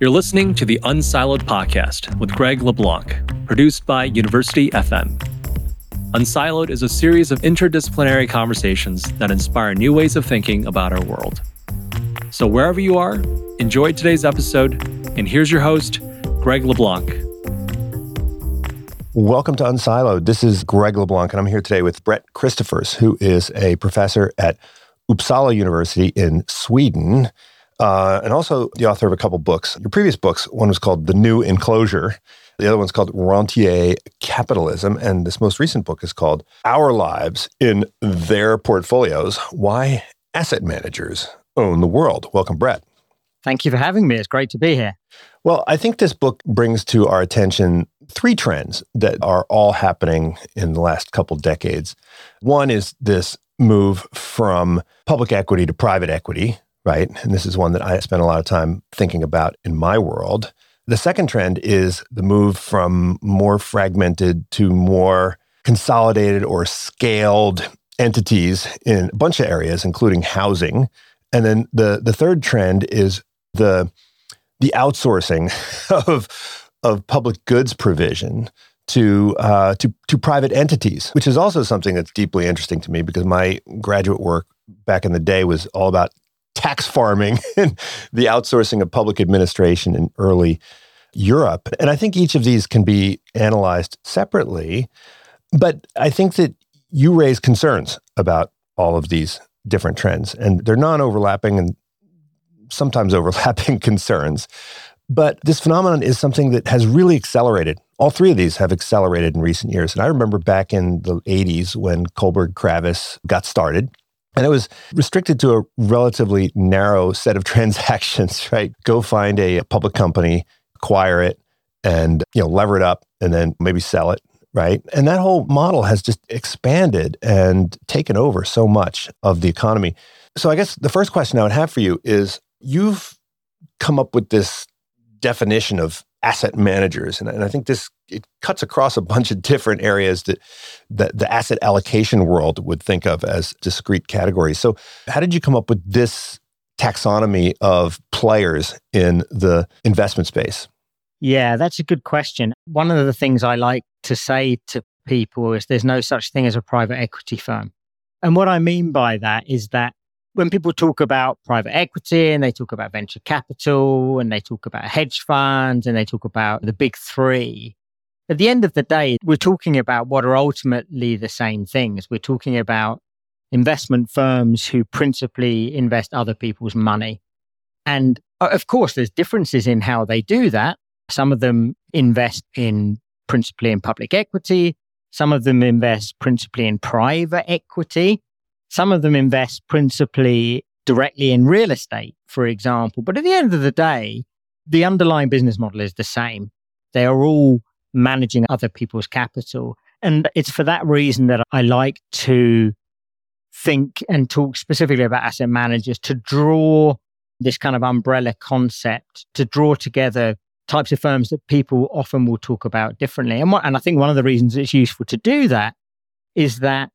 You're listening to the Unsiloed podcast with Greg La Blanc, produced by University FM. Unsiloed is a series of interdisciplinary conversations that inspire new ways of thinking about our world. So, wherever you are, enjoy today's episode, and here's your host, Greg La Blanc. Welcome to Unsiloed. This is Greg La Blanc, and I'm here today with Brett Christophers, who is a professor at Uppsala University in Sweden uh, and also the author of a couple books. Your previous books, one was called The New Enclosure. The other one's called Rentier Capitalism. And this most recent book is called Our Lives in Their Portfolios Why Asset Managers Own the World. Welcome, Brett. Thank you for having me. It's great to be here. Well, I think this book brings to our attention three trends that are all happening in the last couple decades. One is this move from public equity to private equity, right? And this is one that I spend a lot of time thinking about in my world. The second trend is the move from more fragmented to more consolidated or scaled entities in a bunch of areas, including housing. And then the, the third trend is the, the outsourcing of, of public goods provision to, uh, to, to private entities, which is also something that's deeply interesting to me because my graduate work back in the day was all about tax farming and the outsourcing of public administration in early Europe. And I think each of these can be analyzed separately. But I think that you raise concerns about all of these different trends, and they're non overlapping and sometimes overlapping concerns. But this phenomenon is something that has really accelerated. All three of these have accelerated in recent years. And I remember back in the 80s when Kohlberg Kravis got started, and it was restricted to a relatively narrow set of transactions, right? Go find a public company, acquire it, and you know, lever it up and then maybe sell it, right? And that whole model has just expanded and taken over so much of the economy. So I guess the first question I would have for you is you've come up with this definition of asset managers. And, and I think this it cuts across a bunch of different areas that, that the asset allocation world would think of as discrete categories. So how did you come up with this taxonomy of players in the investment space? Yeah, that's a good question. One of the things I like to say to people is there's no such thing as a private equity firm. And what I mean by that is that when people talk about private equity and they talk about venture capital and they talk about hedge funds and they talk about the big three, at the end of the day, we're talking about what are ultimately the same things. We're talking about investment firms who principally invest other people's money. And uh, of course, there's differences in how they do that. Some of them invest in principally in public equity. Some of them invest principally in private equity. Some of them invest principally directly in real estate, for example. But at the end of the day, the underlying business model is the same. They are all managing other people's capital. And it's for that reason that I like to think and talk specifically about asset managers to draw this kind of umbrella concept, to draw together types of firms that people often will talk about differently. And, what, and I think one of the reasons it's useful to do that is that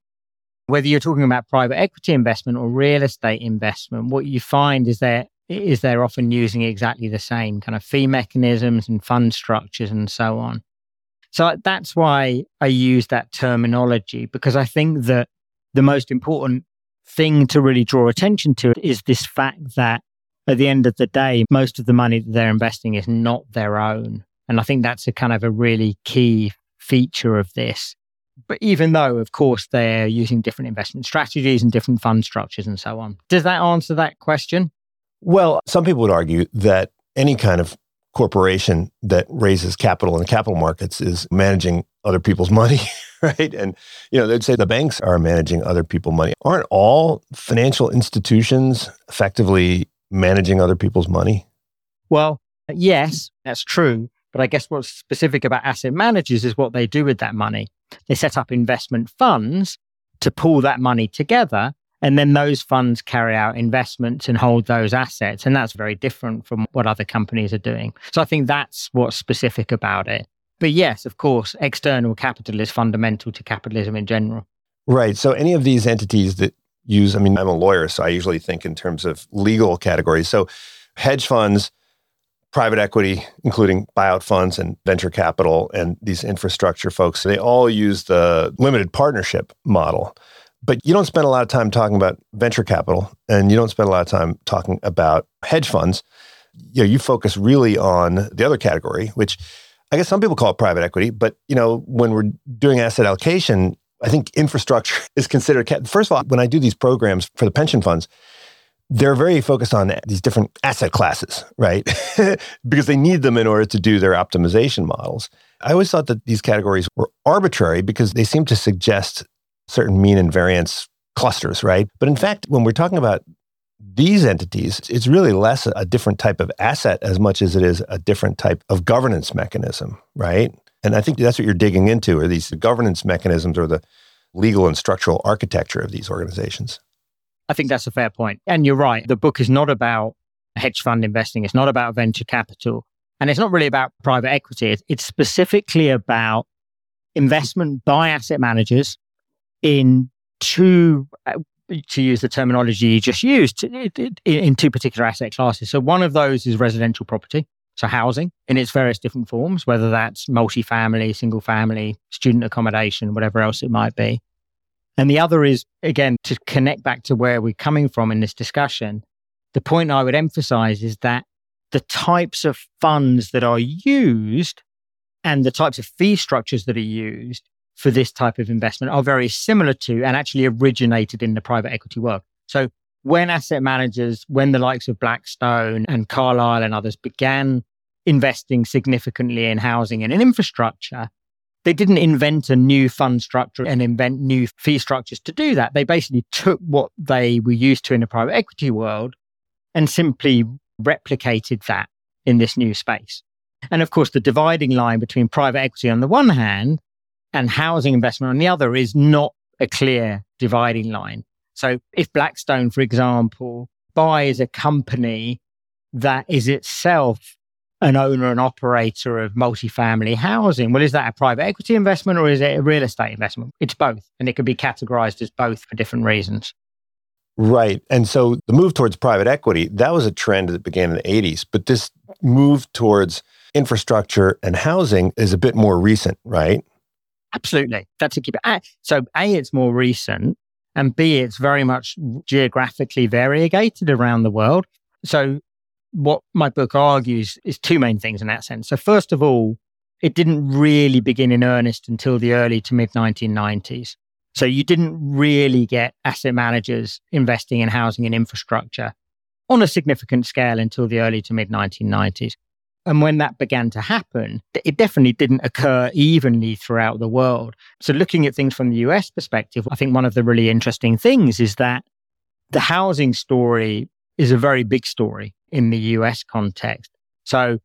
whether you're talking about private equity investment or real estate investment, what you find is that is they're often using exactly the same kind of fee mechanisms and fund structures and so on. So that's why I use that terminology because I think that the most important thing to really draw attention to is this fact that at the end of the day, most of the money that they're investing is not their own. And I think that's a kind of a really key feature of this. But even though, of course, they're using different investment strategies and different fund structures and so on. Does that answer that question? Well, some people would argue that any kind of corporation that raises capital in the capital markets is managing other people's money, right? And you know, they'd say the banks are managing other people's money. Aren't all financial institutions effectively managing other people's money? Well, yes, that's true. But I guess what's specific about asset managers is what they do with that money. They set up investment funds to pull that money together. And then those funds carry out investments and hold those assets. And that's very different from what other companies are doing. So I think that's what's specific about it. But yes, of course, external capital is fundamental to capitalism in general. Right. So any of these entities that use, I mean, I'm a lawyer, so I usually think in terms of legal categories. So hedge funds, private equity, including buyout funds and venture capital and these infrastructure folks, they all use the limited partnership model. But you don't spend a lot of time talking about venture capital and you don't spend a lot of time talking about hedge funds. You know, you focus really on the other category, which I guess some people call it private equity, but you know, when we're doing asset allocation, I think infrastructure is considered first of all, when I do these programs for the pension funds, they're very focused on these different asset classes, right? because they need them in order to do their optimization models. I always thought that these categories were arbitrary because they seem to suggest certain mean and variance clusters, right? But in fact, when we're talking about these entities, it's really less a different type of asset as much as it is a different type of governance mechanism, right? And I think that's what you're digging into are these governance mechanisms or the legal and structural architecture of these organizations. I think that's a fair point. And you're right. The book is not about hedge fund investing. It's not about venture capital. And it's not really about private equity. It's specifically about investment by asset managers in two, uh, to use the terminology you just used, in two particular asset classes. So one of those is residential property. So housing in its various different forms, whether that's multifamily, single family, student accommodation, whatever else it might be. And the other is, again, to connect back to where we're coming from in this discussion. The point I would emphasize is that the types of funds that are used and the types of fee structures that are used for this type of investment are very similar to and actually originated in the private equity world. So when asset managers, when the likes of Blackstone and Carlyle and others began investing significantly in housing and in infrastructure, they didn't invent a new fund structure and invent new fee structures to do that. They basically took what they were used to in the private equity world and simply replicated that in this new space. And of course, the dividing line between private equity on the one hand and housing investment on the other is not a clear dividing line. So if Blackstone, for example, buys a company that is itself an owner and operator of multifamily housing. Well, is that a private equity investment or is it a real estate investment? It's both, and it can be categorized as both for different reasons. Right. And so the move towards private equity, that was a trend that began in the 80s, but this move towards infrastructure and housing is a bit more recent, right? Absolutely. That's a key. Uh, so, A, it's more recent, and B, it's very much geographically variegated around the world. So, what my book argues is two main things in that sense. So, first of all, it didn't really begin in earnest until the early to mid 1990s. So, you didn't really get asset managers investing in housing and infrastructure on a significant scale until the early to mid 1990s. And when that began to happen, it definitely didn't occur evenly throughout the world. So, looking at things from the US perspective, I think one of the really interesting things is that the housing story is a very big story in the US context. So,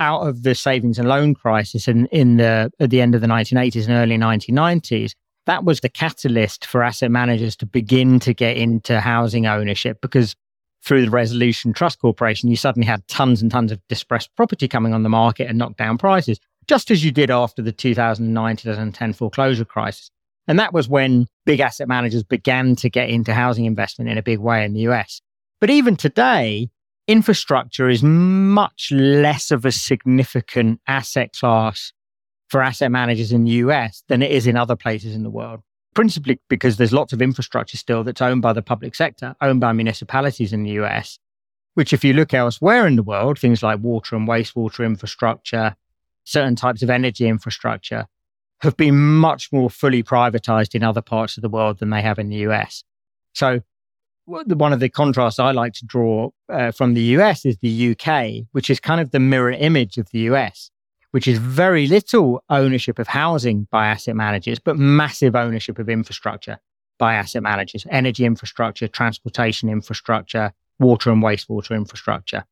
out of the savings and loan crisis in, in the at the end of the 1980s and early 1990s, that was the catalyst for asset managers to begin to get into housing ownership because through the Resolution Trust Corporation, you suddenly had tons and tons of distressed property coming on the market and knocked down prices, just as you did after the 2009 2010 foreclosure crisis. And that was when big asset managers began to get into housing investment in a big way in the US. But even today, infrastructure is much less of a significant asset class for asset managers in the US than it is in other places in the world. Principally because there's lots of infrastructure still that's owned by the public sector, owned by municipalities in the US, which, if you look elsewhere in the world, things like water and wastewater infrastructure, certain types of energy infrastructure, have been much more fully privatized in other parts of the world than they have in the US. So one of the contrasts I like to draw uh, from the US is the UK, which is kind of the mirror image of the US, which is very little ownership of housing by asset managers, but massive ownership of infrastructure by asset managers, energy infrastructure, transportation infrastructure, water and wastewater infrastructure.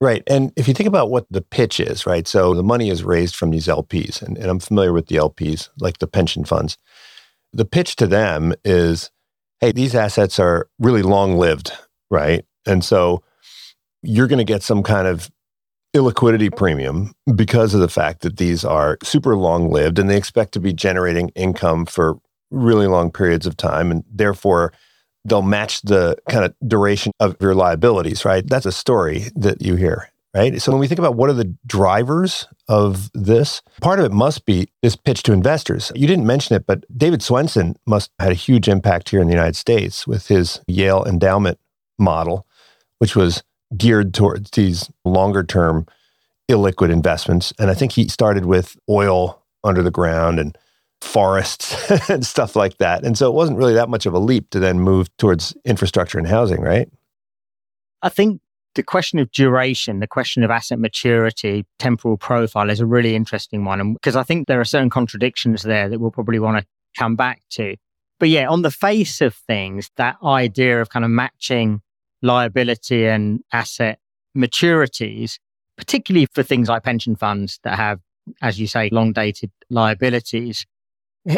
Right. And if you think about what the pitch is, right? So the money is raised from these LPs, and, and I'm familiar with the LPs, like the pension funds. The pitch to them is hey, these assets are really long lived, right? And so you're going to get some kind of illiquidity premium because of the fact that these are super long lived and they expect to be generating income for really long periods of time. And therefore, they'll match the kind of duration of your liabilities, right? That's a story that you hear. Right? So when we think about what are the drivers of this, part of it must be this pitch to investors. You didn't mention it, but David Swensen must had a huge impact here in the United States with his Yale endowment model, which was geared towards these longer term illiquid investments. And I think he started with oil under the ground and forests and stuff like that. And so it wasn't really that much of a leap to then move towards infrastructure and housing, right? I think the question of duration, the question of asset maturity, temporal profile is a really interesting one. because I think there are certain contradictions there that we'll probably want to come back to. But yeah, on the face of things, that idea of kind of matching liability and asset maturities, particularly for things like pension funds that have, as you say, long dated liabilities,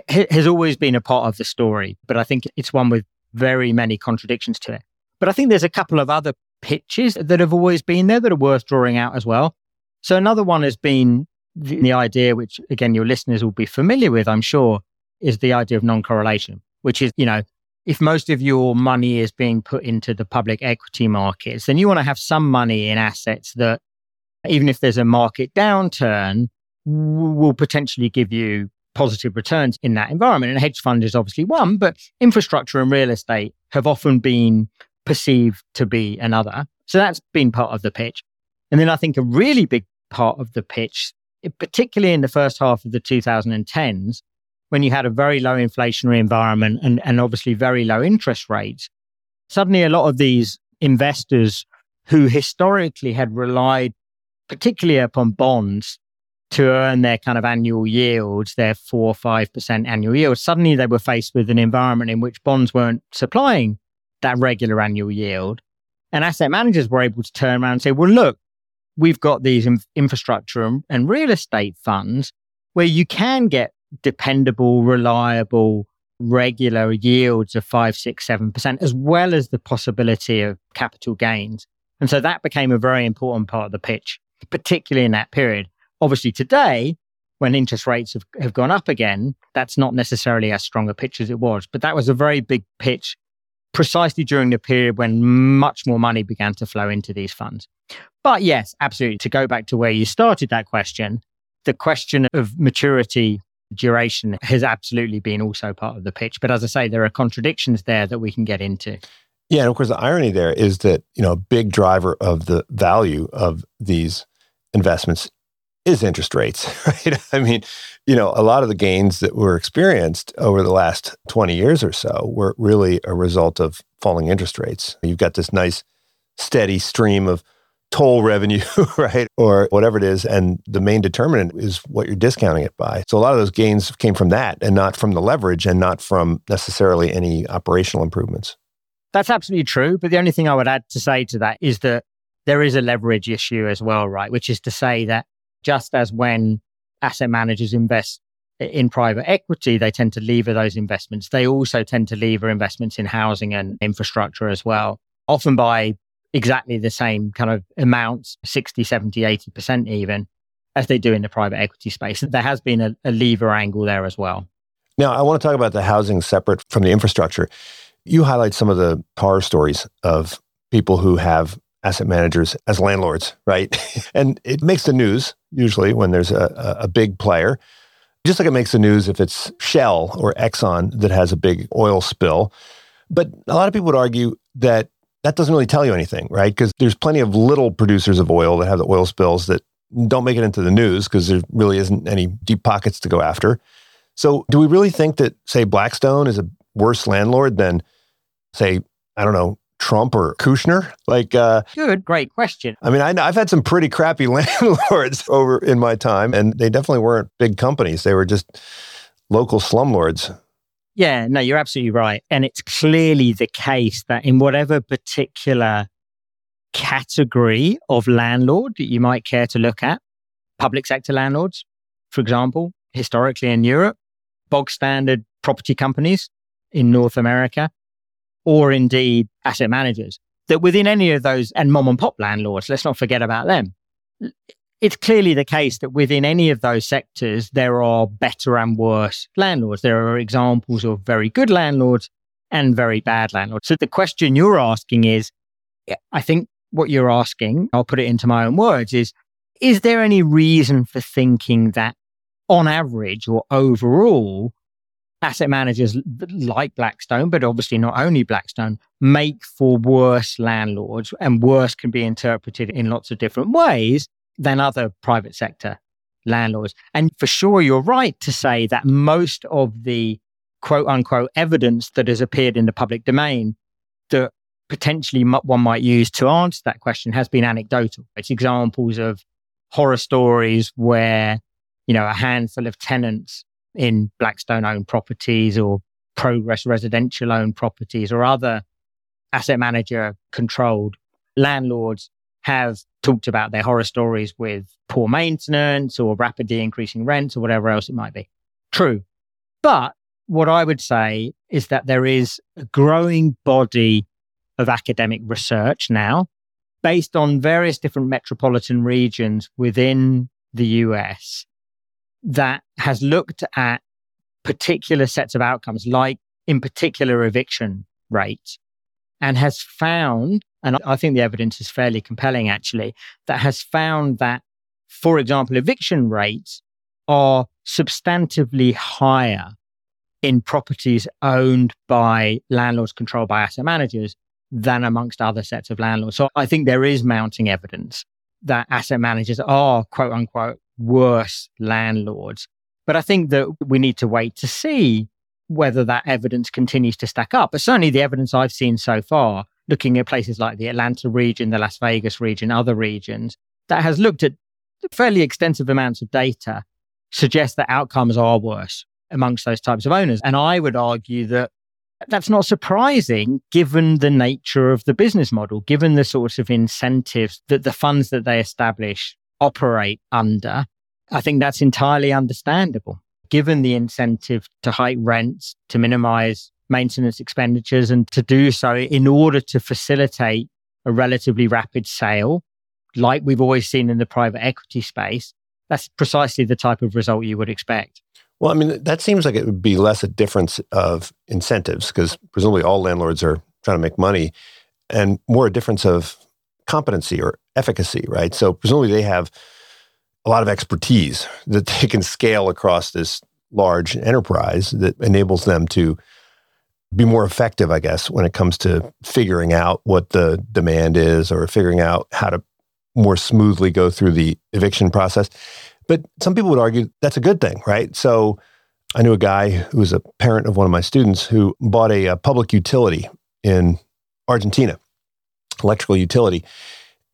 has always been a part of the story. But I think it's one with very many contradictions to it. But I think there's a couple of other pitches that have always been there that are worth drawing out as well. So another one has been the, idea, which again, your listeners will be familiar with, I'm sure, is the idea of non correlation, which is, you know, if most of your money is being put into the public equity markets, then you want to have some money in assets that, even if there's a market downturn, will potentially give you positive returns in that environment. And hedge fund is obviously one, but infrastructure and real estate have often been perceived to be another. So that's been part of the pitch. And then I think a really big part of the pitch, particularly in the first half of the 2010s, when you had a very low inflationary environment and, and obviously very low interest rates, suddenly a lot of these investors who historically had relied particularly upon bonds to earn their kind of annual yields, their four or five percent annual yield, suddenly they were faced with an environment in which bonds weren't supplying that regular annual yield. And asset managers were able to turn around and say, well, look, we've got these infrastructure and, and real estate funds where you can get dependable, reliable, regular yields of five, six, seven percent, as well as the possibility of capital gains. And so that became a very important part of the pitch, particularly in that period. Obviously, today, when interest rates have, have gone up again, that's not necessarily as strong a pitch as it was. But that was a very big pitch precisely during the period when much more money began to flow into these funds. But yes, absolutely. To go back to where you started that question, the question of maturity duration has absolutely been also part of the pitch. But as I say, there are contradictions there that we can get into. Yeah, and of course, the irony there is that you know a big driver of the value of these investments is interest rates, right? I mean, you know, a lot of the gains that were experienced over the last 20 years or so were really a result of falling interest rates. You've got this nice steady stream of toll revenue, right? Or whatever it is. And the main determinant is what you're discounting it by. So a lot of those gains came from that and not from the leverage and not from necessarily any operational improvements. That's absolutely true. But the only thing I would add to say to that is that there is a leverage issue as well, right? Which is to say that just as when asset managers invest in private equity, they tend to lever those investments. They also tend to lever investments in housing and infrastructure as well, often by exactly the same kind of amounts 60, 70, 80% even as they do in the private equity space. There has been a, a lever angle there as well. Now, I want to talk about the housing separate from the infrastructure. You highlight some of the horror stories of people who have asset managers as landlords, right? and it makes the news usually when there's a, a big player. Just like it makes the news if it's Shell or Exxon that has a big oil spill. But a lot of people would argue that that doesn't really tell you anything, right? Because there's plenty of little producers of oil that have the oil spills that don't make it into the news because there really isn't any deep pockets to go after. So, do we really think that, say, Blackstone is a worse landlord than, say, I don't know, Trump or Kushner? Like, uh, good, great question. I mean, I, have had some pretty crappy landlords over in my time, and they definitely weren't big companies. They were just local slumlords. Yeah, no, you're absolutely right. And it's clearly the case that in whatever particular category of landlord that you might care to look at, public sector landlords, for example, historically in Europe, bog standard property companies in North America, or indeed asset managers, that within any of those, and mom and pop landlords, let's not forget about them it's clearly the case that within any of those sectors, there are better and worse landlords. There are examples of very good landlords and very bad landlords. So the question you're asking is I think what you're asking, I'll put it into my own words, is is there any reason for thinking that on average or overall, asset managers like Blackstone, but obviously not only Blackstone, make for worse landlords, and worse can be interpreted in lots of different ways than other private sector landlords. And for sure, you're right to say that most of the quote unquote evidence that has appeared in the public domain that potentially one might use to answer that question has been anecdotal. It's examples of horror stories where, you know, a handful of tenants in Blackstone owned properties or Progress residential owned properties or other asset manager controlled landlords have talked about their horror stories with poor maintenance or rapidly increasing rents or whatever else it might be. True. But what I would say is that there is a growing body of academic research now based on various different metropolitan regions within the US that has looked at particular sets of outcomes, like in particular eviction rates, and has found, and I think the evidence is fairly compelling actually, that has found that, for example, eviction rates are substantively higher in properties owned by landlords controlled by asset managers than amongst other sets of landlords. So I think there is mounting evidence that asset managers are quote unquote worse landlords. But I think that we need to wait to see whether that evidence continues to stack up. But certainly the evidence I've seen so far, looking at places like the Atlanta region, the Las Vegas region, other regions, that has looked at fairly extensive amounts of data, suggests that outcomes are worse amongst those types of owners. And I would argue that that's not surprising given the nature of the business model, given the sorts of incentives that the funds that they establish operate under. I think that's entirely understandable, given the incentive to hike rents, to minimize maintenance expenditures, and to do so in order to facilitate a relatively rapid sale, like we've always seen in the private equity space. That's precisely the type of result you would expect. Well, I mean, that seems like it would be less a difference of incentives because presumably all landlords are trying to make money and more a difference of competency or efficacy, right? So presumably they have a lot of expertise that they can scale across this large enterprise that enables them to be more effective, I guess, when it comes to figuring out what the demand is or figuring out how to more smoothly go through the eviction process. But some people would argue that's a good thing, right? So I knew a guy who was a parent of one of my students who bought a, a public utility in Argentina, electrical utility.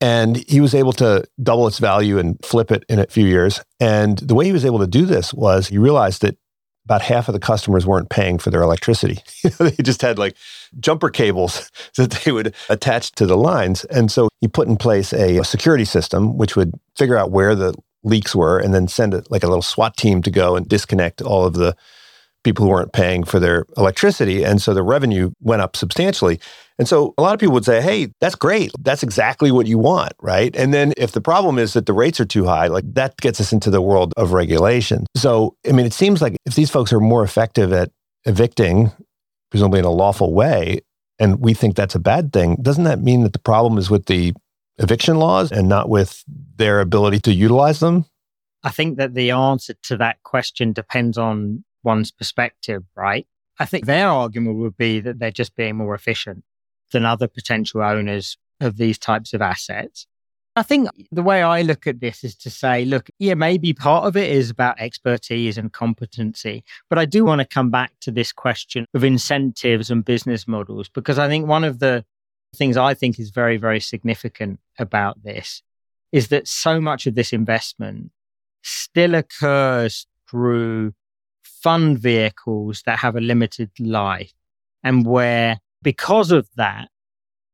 And he was able to double its value and flip it in a few years. And the way he was able to do this was he realized that about half of the customers weren't paying for their electricity. they just had like jumper cables that they would attach to the lines. And so he put in place a, a security system which would figure out where the leaks were and then send it like a little SWAT team to go and disconnect all of the people who weren't paying for their electricity. And so the revenue went up substantially. And so a lot of people would say, hey, that's great. That's exactly what you want, right? And then if the problem is that the rates are too high, like that gets us into the world of regulation. So, I mean, it seems like if these folks are more effective at evicting, presumably in a lawful way, and we think that's a bad thing, doesn't that mean that the problem is with the eviction laws and not with their ability to utilize them? I think that the answer to that question depends on one's perspective, right? I think their argument would be that they're just being more efficient than other potential owners of these types of assets. I think the way I look at this is to say, look, yeah, maybe part of it is about expertise and competency, but I do want to come back to this question of incentives and business models because I think one of the things I think is very, very significant about this is that so much of this investment still occurs through fund vehicles that have a limited life and where because of that,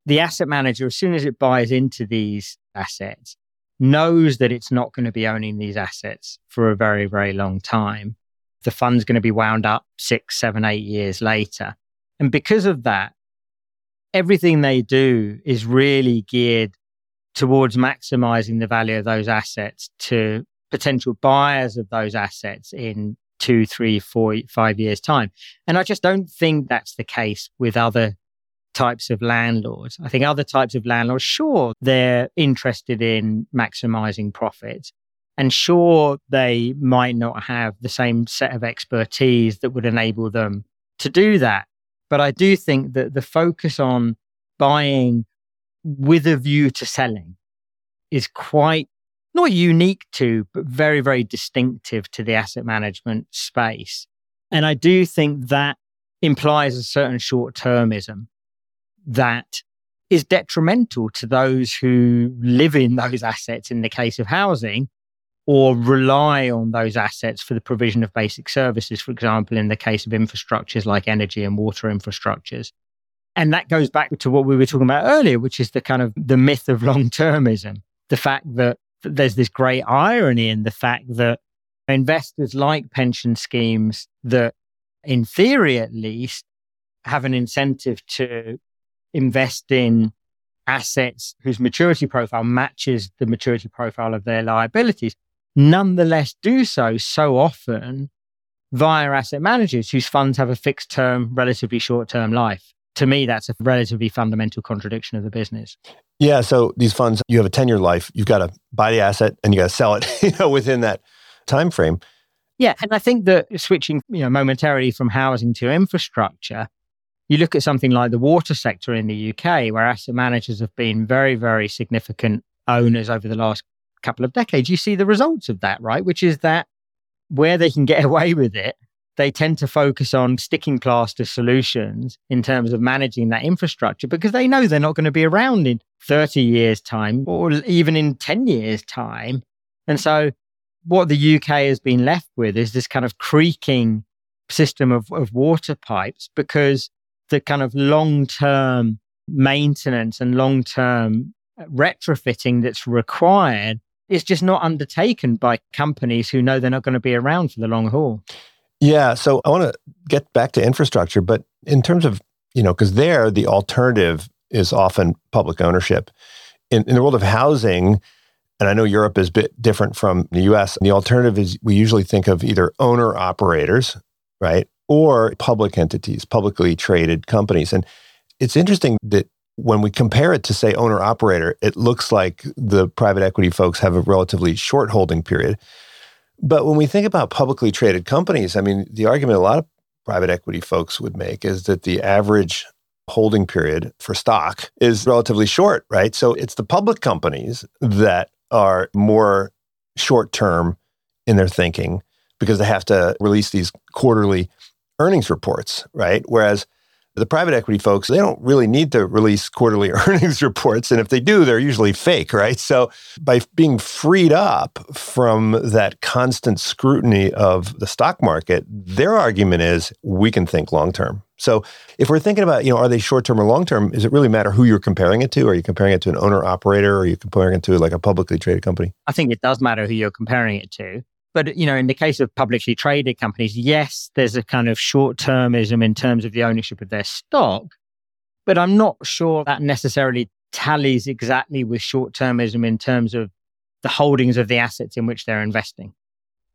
the asset manager, as soon as it buys into these assets, knows that it's not going to be owning these assets for a very, very long time. The fund's going to be wound up six, seven, eight years later. And because of that, everything they do is really geared towards maximizing the value of those assets to potential buyers of those assets in two, three, four, five years' time. And I just don't think that's the case with other types of landlords. I think other types of landlords, sure, they're interested in maximizing profits. And sure, they might not have the same set of expertise that would enable them to do that. But I do think that the focus on buying with a view to selling is quite not unique to, but very, very distinctive to the asset management space. And I do think that implies a certain short termism that is detrimental to those who live in those assets in the case of housing or rely on those assets for the provision of basic services, for example, in the case of infrastructures like energy and water infrastructures. And that goes back to what we were talking about earlier, which is the kind of the myth of long termism. The fact that there's this great irony in the fact that investors like pension schemes that, in theory at least, have an incentive to invest in assets whose maturity profile matches the maturity profile of their liabilities nonetheless do so so often via asset managers whose funds have a fixed term, relatively short term life. To me, that's a relatively fundamental contradiction of the business. Yeah. So these funds, you have a 10 year life. You've got to buy the asset and you got to sell it, you know, within that time frame. Yeah. And I think that switching, you know, momentarily from housing to infrastructure, you look at something like the water sector in the UK, where asset managers have been very, very significant owners over the last couple of decades, you see the results of that, right? Which is that where they can get away with it, they tend to focus on sticking plaster solutions in terms of managing that infrastructure because they know they're not going to be around in 30 years' time or even in 10 years' time. And so, what the UK has been left with is this kind of creaking system of, of water pipes because the kind of long term maintenance and long term retrofitting that's required is just not undertaken by companies who know they're not going to be around for the long haul. Yeah. So I want to get back to infrastructure, but in terms of, you know, because there the alternative is often public ownership. In, in the world of housing, and I know Europe is a bit different from the US, the alternative is we usually think of either owner operators, right? Or public entities, publicly traded companies. And it's interesting that when we compare it to, say, owner operator, it looks like the private equity folks have a relatively short holding period. But when we think about publicly traded companies, I mean, the argument a lot of private equity folks would make is that the average holding period for stock is relatively short, right? So it's the public companies that are more short term in their thinking because they have to release these quarterly earnings reports, right? Whereas the private equity folks, they don't really need to release quarterly earnings reports. And if they do, they're usually fake, right? So by being freed up from that constant scrutiny of the stock market, their argument is we can think long term. So if we're thinking about, you know, are they short term or long term, does it really matter who you're comparing it to? Are you comparing it to an owner operator or are you comparing it to like a publicly traded company? I think it does matter who you're comparing it to. But, you know, in the case of publicly traded companies, yes, there's a kind of short termism in terms of the ownership of their stock. But I'm not sure that necessarily tallies exactly with short termism in terms of the holdings of the assets in which they're investing.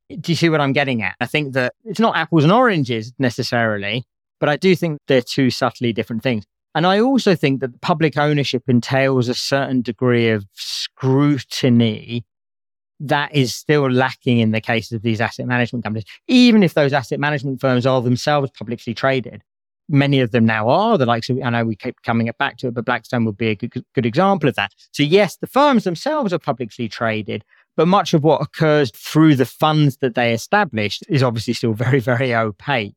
Do you see what I'm getting at? I think that it's not apples and oranges necessarily, but I do think they're two subtly different things. And I also think that public ownership entails a certain degree of scrutiny that is still lacking in the case of these asset management companies, even if those asset management firms are themselves publicly traded. Many of them now are the likes of, I know we keep coming back to it, but Blackstone would be a good, good example of that. So, yes, the firms themselves are publicly traded, but much of what occurs through the funds that they established is obviously still very, very opaque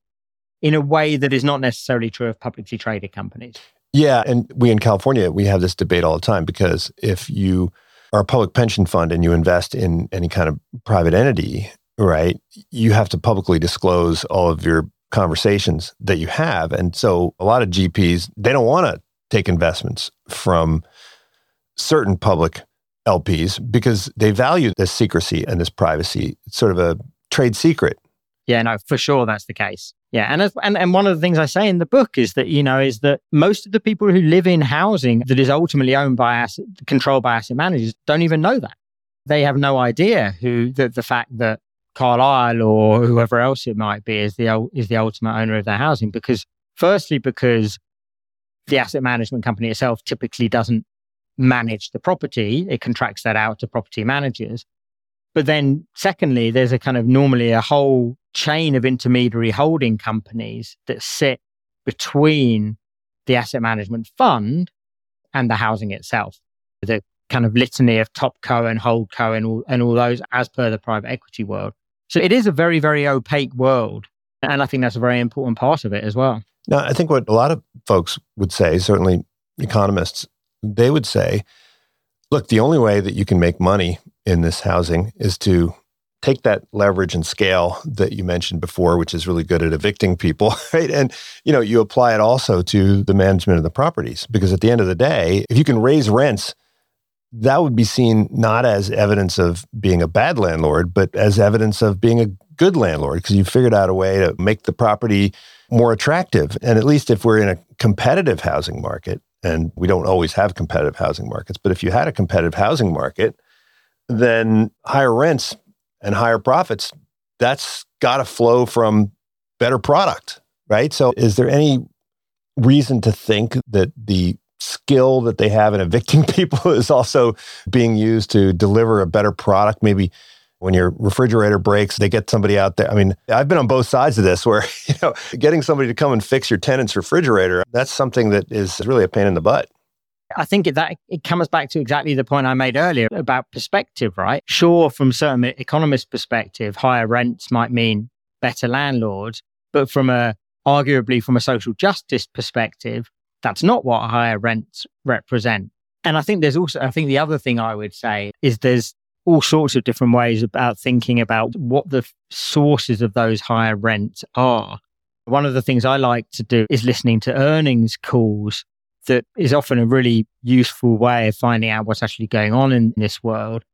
in a way that is not necessarily true of publicly traded companies. Yeah. And we in California, we have this debate all the time because if you are a public pension fund and you invest in any kind of private entity, right, you have to publicly disclose all of your conversations that you have. And so a lot of GPs, they don't want to take investments from certain public LPs because they value this secrecy and this privacy. It's sort of a trade secret. Yeah, no, for sure that's the case. Yeah, and, and and one of the things I say in the book is that you know is that most of the people who live in housing that is ultimately owned by asset, controlled by asset managers don't even know that. They have no idea who the, the fact that Carlyle or whoever else it might be is the is the ultimate owner of their housing because firstly because the asset management company itself typically doesn't manage the property. It contracts that out to property managers. But then secondly, there's a kind of normally a whole chain of intermediary holding companies that sit between the asset management fund and the housing itself. The kind of litany of top co and hold co and all, and all those as per the private equity world. So it is a very, very opaque world. And I think that's a very important part of it as well. Now, I think what a lot of folks would say, certainly economists, they would say, look, the only way that you can make money in this housing is to take that leverage and scale that you mentioned before, which is really good at evicting people, right? And you know, you apply it also to the management of the properties because at the end of the day, if you can raise rents, that would be seen not as evidence of being a bad landlord, but as evidence of being a good landlord because you figured out a way to make the property more attractive. And at least if we're in a competitive housing market, and we don't always have competitive housing markets, but if you had a competitive housing market, then higher rents and higher profits, that's got to flow from better product, right? So is there any reason to think that the skill that they have in evicting people is also being used to deliver a better product, maybe when your refrigerator breaks, they get somebody out there. I mean, I've been on both sides of this where, you know, getting somebody to come and fix your tenant's refrigerator, that's something that is really a pain in the butt. I think that it comes back to exactly the point I made earlier about perspective, right? Sure, from certain economist perspective, higher rents might mean better landlords, but from a arguably from a social justice perspective, that's not what higher rents represent. And I think there's also I think the other thing I would say is there's all sorts of different ways about thinking about what the sources of those higher rents are. One of the things I like to do is listening to earnings calls that is often a really useful way of finding out what's actually going on in this world.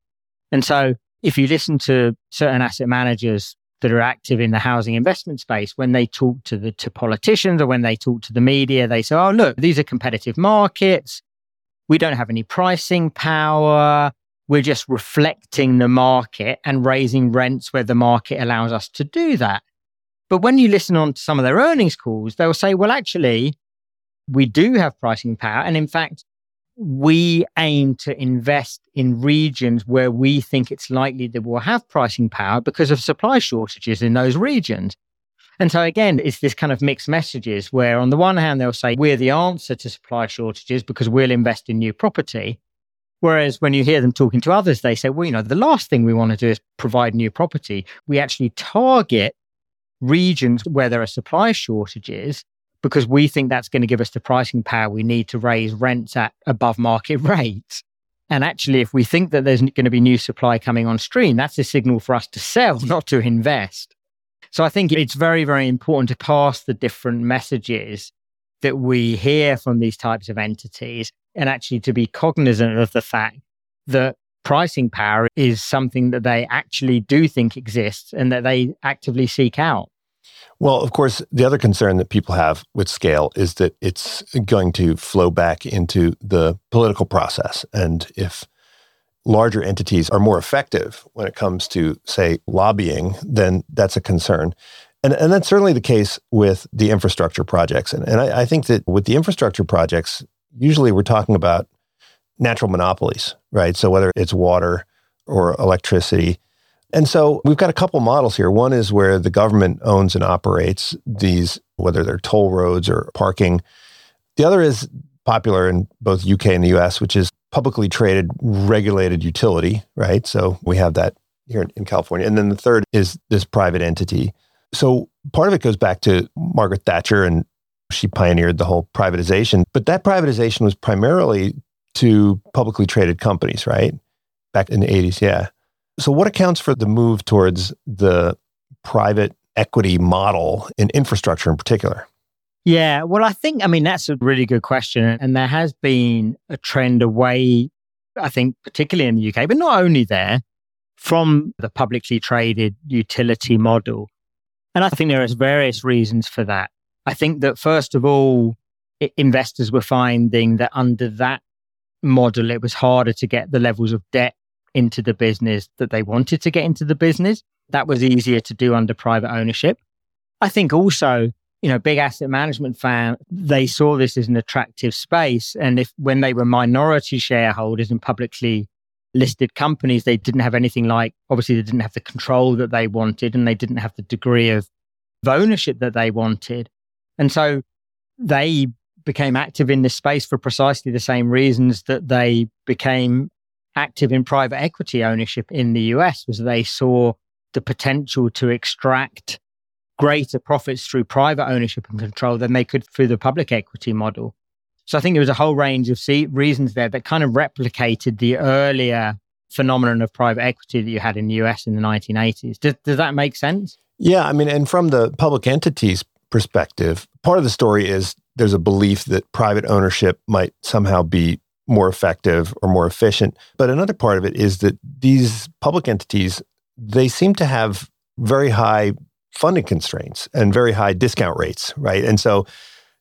And so if you listen to certain asset managers that are active in the housing investment space, when they talk to the to politicians or when they talk to the media, they say, Oh, look, these are competitive markets. We don't have any pricing power. We're just reflecting the market and raising rents where the market allows us to do that. But when you listen on to some of their earnings calls, they'll say, well, actually, we do have pricing power. And in fact, we aim to invest in regions where we think it's likely that we'll have pricing power because of supply shortages in those regions. And so again, it's this kind of mixed messages where on the one hand, they'll say, we're the answer to supply shortages because we'll invest in new property. Whereas when you hear them talking to others, they say, well, you know, the last thing we want to do is provide new property. We actually target regions where there are supply shortages because we think that's going to give us the pricing power we need to raise rents at above market rates. And actually, if we think that there's going to be new supply coming on stream, that's a signal for us to sell, not to invest. So I think it's very, very important to pass the different messages that we hear from these types of entities and actually to be cognizant of the fact that pricing power is something that they actually do think exists and that they actively seek out. Well, of course, the other concern that people have with scale is that it's going to flow back into the political process. And if larger entities are more effective when it comes to, say, lobbying, then that's a concern. And, and that's certainly the case with the infrastructure projects. And, and I, I think that with the infrastructure projects, usually we're talking about natural monopolies, right? So whether it's water or electricity. And so we've got a couple models here. One is where the government owns and operates these, whether they're toll roads or parking. The other is popular in both UK and the US, which is publicly traded regulated utility, right? So we have that here in California. And then the third is this private entity. So part of it goes back to Margaret Thatcher and she pioneered the whole privatization, but that privatization was primarily to publicly traded companies, right? Back in the 80s, yeah. So, what accounts for the move towards the private equity model in infrastructure in particular? Yeah, well, I think, I mean, that's a really good question. And there has been a trend away, I think, particularly in the UK, but not only there, from the publicly traded utility model. And I think there is various reasons for that. I think that first of all, investors were finding that under that model, it was harder to get the levels of debt into the business that they wanted to get into the business. That was easier to do under private ownership. I think also you know, big asset management fan, they saw this as an attractive space. And if when they were minority shareholders in publicly listed companies, they didn't have anything like, obviously, they didn't have the control that they wanted and they didn't have the degree of ownership that they wanted. And so they became active in this space for precisely the same reasons that they became active in private equity ownership in the US was they saw the potential to extract greater profits through private ownership and control than they could through the public equity model. So I think there was a whole range of reasons there that kind of replicated the earlier phenomenon of private equity that you had in the US in the 1980s. Does, does that make sense? Yeah, I mean, and from the public entities perspective, part of the story is there's a belief that private ownership might somehow be more effective or more efficient. But another part of it is that these public entities, they seem to have very high funding constraints and very high discount rates, right? And so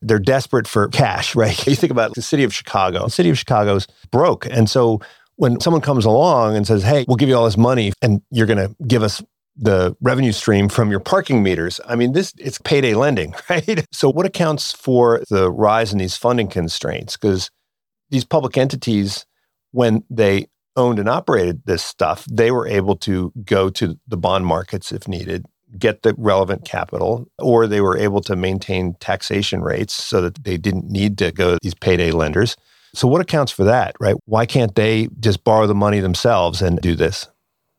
they're desperate for cash, right? You think about the city of Chicago. The city of Chicago's broke. And so when someone comes along and says, hey, we'll give you all this money and you're going to give us the revenue stream from your parking meters. I mean, this it's payday lending, right? So what accounts for the rise in these funding constraints? Because these public entities, when they owned and operated this stuff, they were able to go to the bond markets if needed, get the relevant capital, or they were able to maintain taxation rates so that they didn't need to go to these payday lenders. So what accounts for that, right? Why can't they just borrow the money themselves and do this?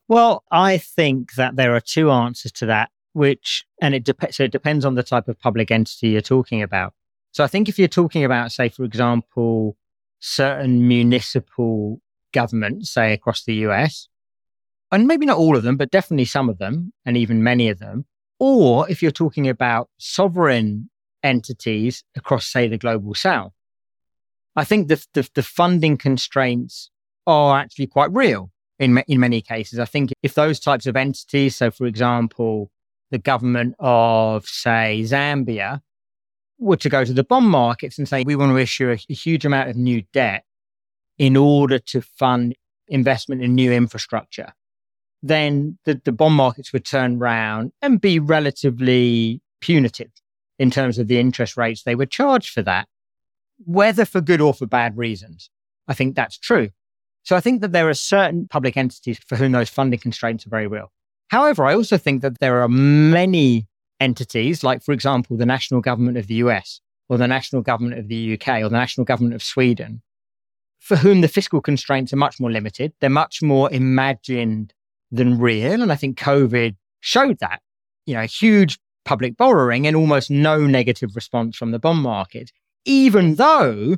Well, I think that there are two answers to that, which, and it depends, so it depends on the type of public entity you're talking about. So I think if you're talking about, say, for example, certain municipal governments, say across the US, and maybe not all of them, but definitely some of them, and even many of them, or if you're talking about sovereign entities across, say, the global south, I think the, the, the funding constraints are actually quite real in, in many cases. I think if those types of entities, so for example, the government of, say, Zambia, were to go to the bond markets and say, we want to issue a, a huge amount of new debt in order to fund investment in new infrastructure, then the, the bond markets would turn around and be relatively punitive in terms of the interest rates they would charge for that, whether for good or for bad reasons. I think that's true. So I think that there are certain public entities for whom those funding constraints are very real. However, I also think that there are many entities, like, for example, the national government of the US or the national government of the UK or the national government of Sweden, for whom the fiscal constraints are much more limited. They're much more imagined than real. And I think COVID showed that, you know, huge public borrowing and almost no negative response from the bond market, even though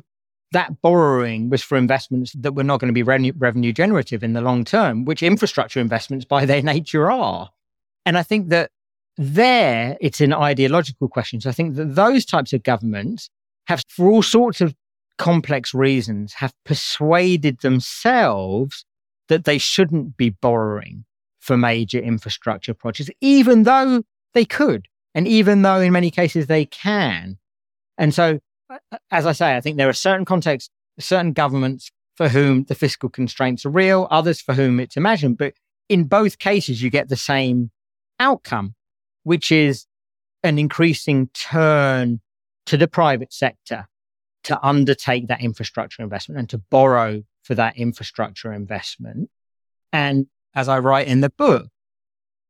that borrowing was for investments that were not going to be revenue, revenue generative in the long term, which infrastructure investments by their nature are. And I think that there it's an ideological question. So I think that those types of governments have, for all sorts of complex reasons, have persuaded themselves that they shouldn't be borrowing for major infrastructure projects, even though they could, and even though in many cases they can. And so uh, uh, as I say, I think there are certain contexts, certain governments for whom the fiscal constraints are real, others for whom it's imagined. But in both cases, you get the same outcome, which is an increasing turn to the private sector to undertake that infrastructure investment and to borrow for that infrastructure investment. And as I write in the book,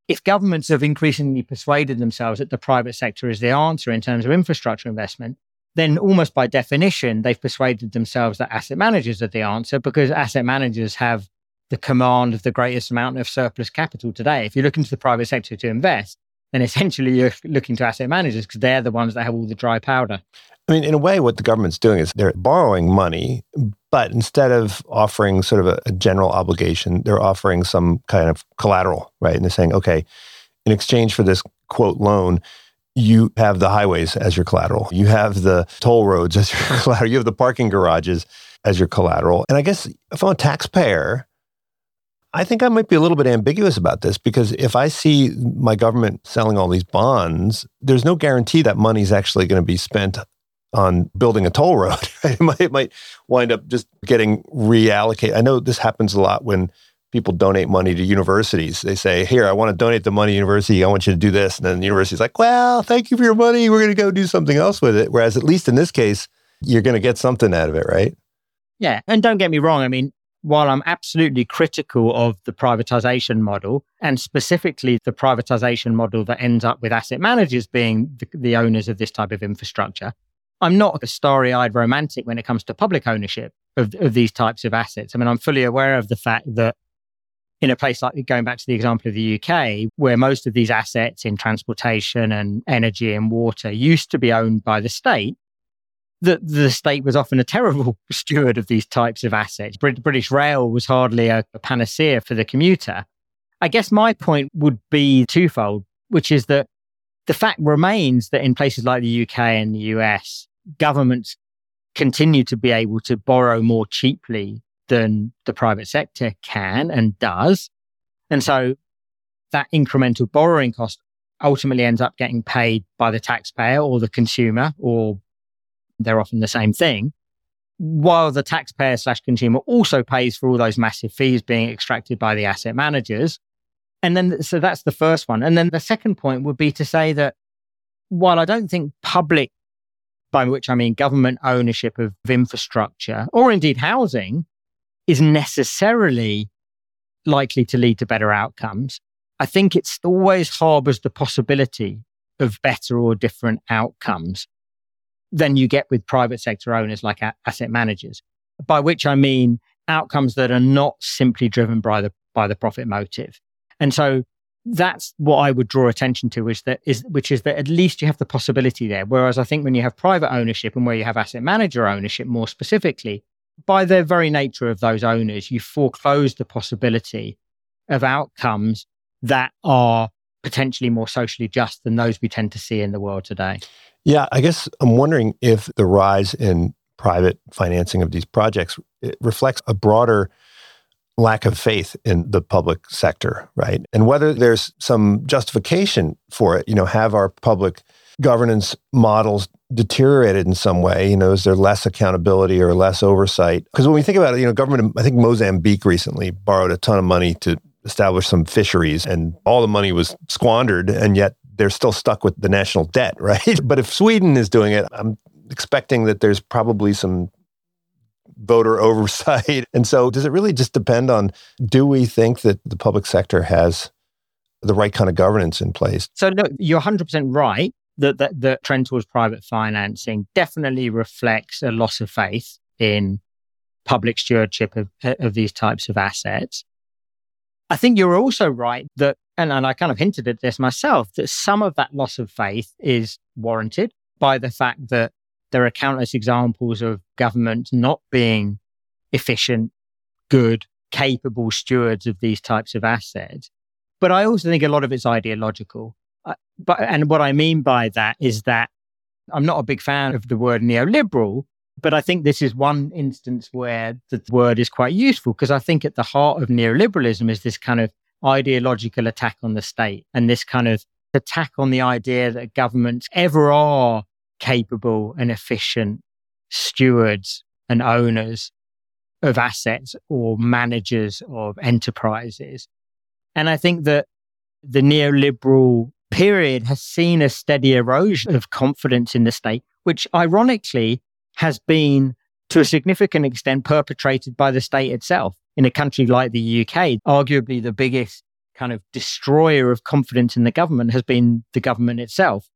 if governments have increasingly persuaded themselves that the private sector is the answer in terms of infrastructure investment, then almost by definition, they've persuaded themselves that asset managers are the answer because asset managers have the command of the greatest amount of surplus capital today. If you look into the private sector to invest, then essentially you're looking to asset managers because they're the ones that have all the dry powder. I mean, in a way, what the government's doing is they're borrowing money, but instead of offering sort of a, a general obligation, they're offering some kind of collateral, right? And they're saying, okay, in exchange for this quote loan, you have the highways as your collateral. You have the toll roads as your collateral. You have the parking garages as your collateral. And I guess if I'm a taxpayer, I think I might be a little bit ambiguous about this because if I see my government selling all these bonds, there's no guarantee that money's actually going to be spent on building a toll road. it, might, it might wind up just getting reallocated. I know this happens a lot when people donate money to universities. They say, Here, I want to donate the money to university. I want you to do this. And then the university's like, Well, thank you for your money. We're going to go do something else with it. Whereas, at least in this case, you're going to get something out of it, right? Yeah. And don't get me wrong. I mean, while I'm absolutely critical of the privatization model, and specifically the privatization model that ends up with asset managers being the, the owners of this type of infrastructure, I'm not a starry eyed romantic when it comes to public ownership of, of these types of assets. I mean, I'm fully aware of the fact that in a place like going back to the example of the UK, where most of these assets in transportation and energy and water used to be owned by the state, that the state was often a terrible steward of these types of assets. British Rail was hardly a, a panacea for the commuter. I guess my point would be twofold, which is that the fact remains that in places like the UK and the US, governments continue to be able to borrow more cheaply than the private sector can and does. And so that incremental borrowing cost ultimately ends up getting paid by the taxpayer or the consumer or they're often the same thing. While the taxpayer slash consumer also pays for all those massive fees being extracted by the asset managers. And then, so that's the first one. And then the second point would be to say that while I don't think public, by which I mean government ownership of infrastructure or indeed housing, is necessarily likely to lead to better outcomes, I think it always harbors the possibility of better or different outcomes than you get with private sector owners like a- asset managers, by which I mean outcomes that are not simply driven by the, by the profit motive. And so that's what I would draw attention to is that is which is that at least you have the possibility there. Whereas I think when you have private ownership and where you have asset manager ownership more specifically, by the very nature of those owners, you foreclose the possibility of outcomes that are potentially more socially just than those we tend to see in the world today. Yeah, I guess I'm wondering if the rise in private financing of these projects reflects a broader lack of faith in the public sector, right? And whether there's some justification for it, you know, have our public governance models deteriorated in some way? You know, is there less accountability or less oversight? Because when we think about it, you know, government, I think Mozambique recently borrowed a ton of money to establish some fisheries and all the money was squandered and yet they're still stuck with the national debt, right? But if Sweden is doing it, I'm expecting that there's probably some voter oversight. And so does it really just depend on do we think that the public sector has the right kind of governance in place? So look, you're 100% right that the, the trend towards private financing definitely reflects a loss of faith in public stewardship of, of these types of assets. I think you're also right that and, and I kind of hinted at this myself, that some of that loss of faith is warranted by the fact that there are countless examples of government not being efficient, good, capable stewards of these types of assets. But I also think a lot of it's ideological. But, and what I mean by that is that I'm not a big fan of the word neoliberal, but I think this is one instance where the word is quite useful because I think at the heart of neoliberalism is this kind of ideological attack on the state and this kind of attack on the idea that governments ever are capable and efficient stewards and owners of assets or managers of enterprises. And I think that the neoliberal period has seen a steady erosion of confidence in the state, which ironically has been to a significant extent perpetrated by the state itself in a country like the UK, arguably the biggest kind of destroyer of confidence in the government has been the government itself,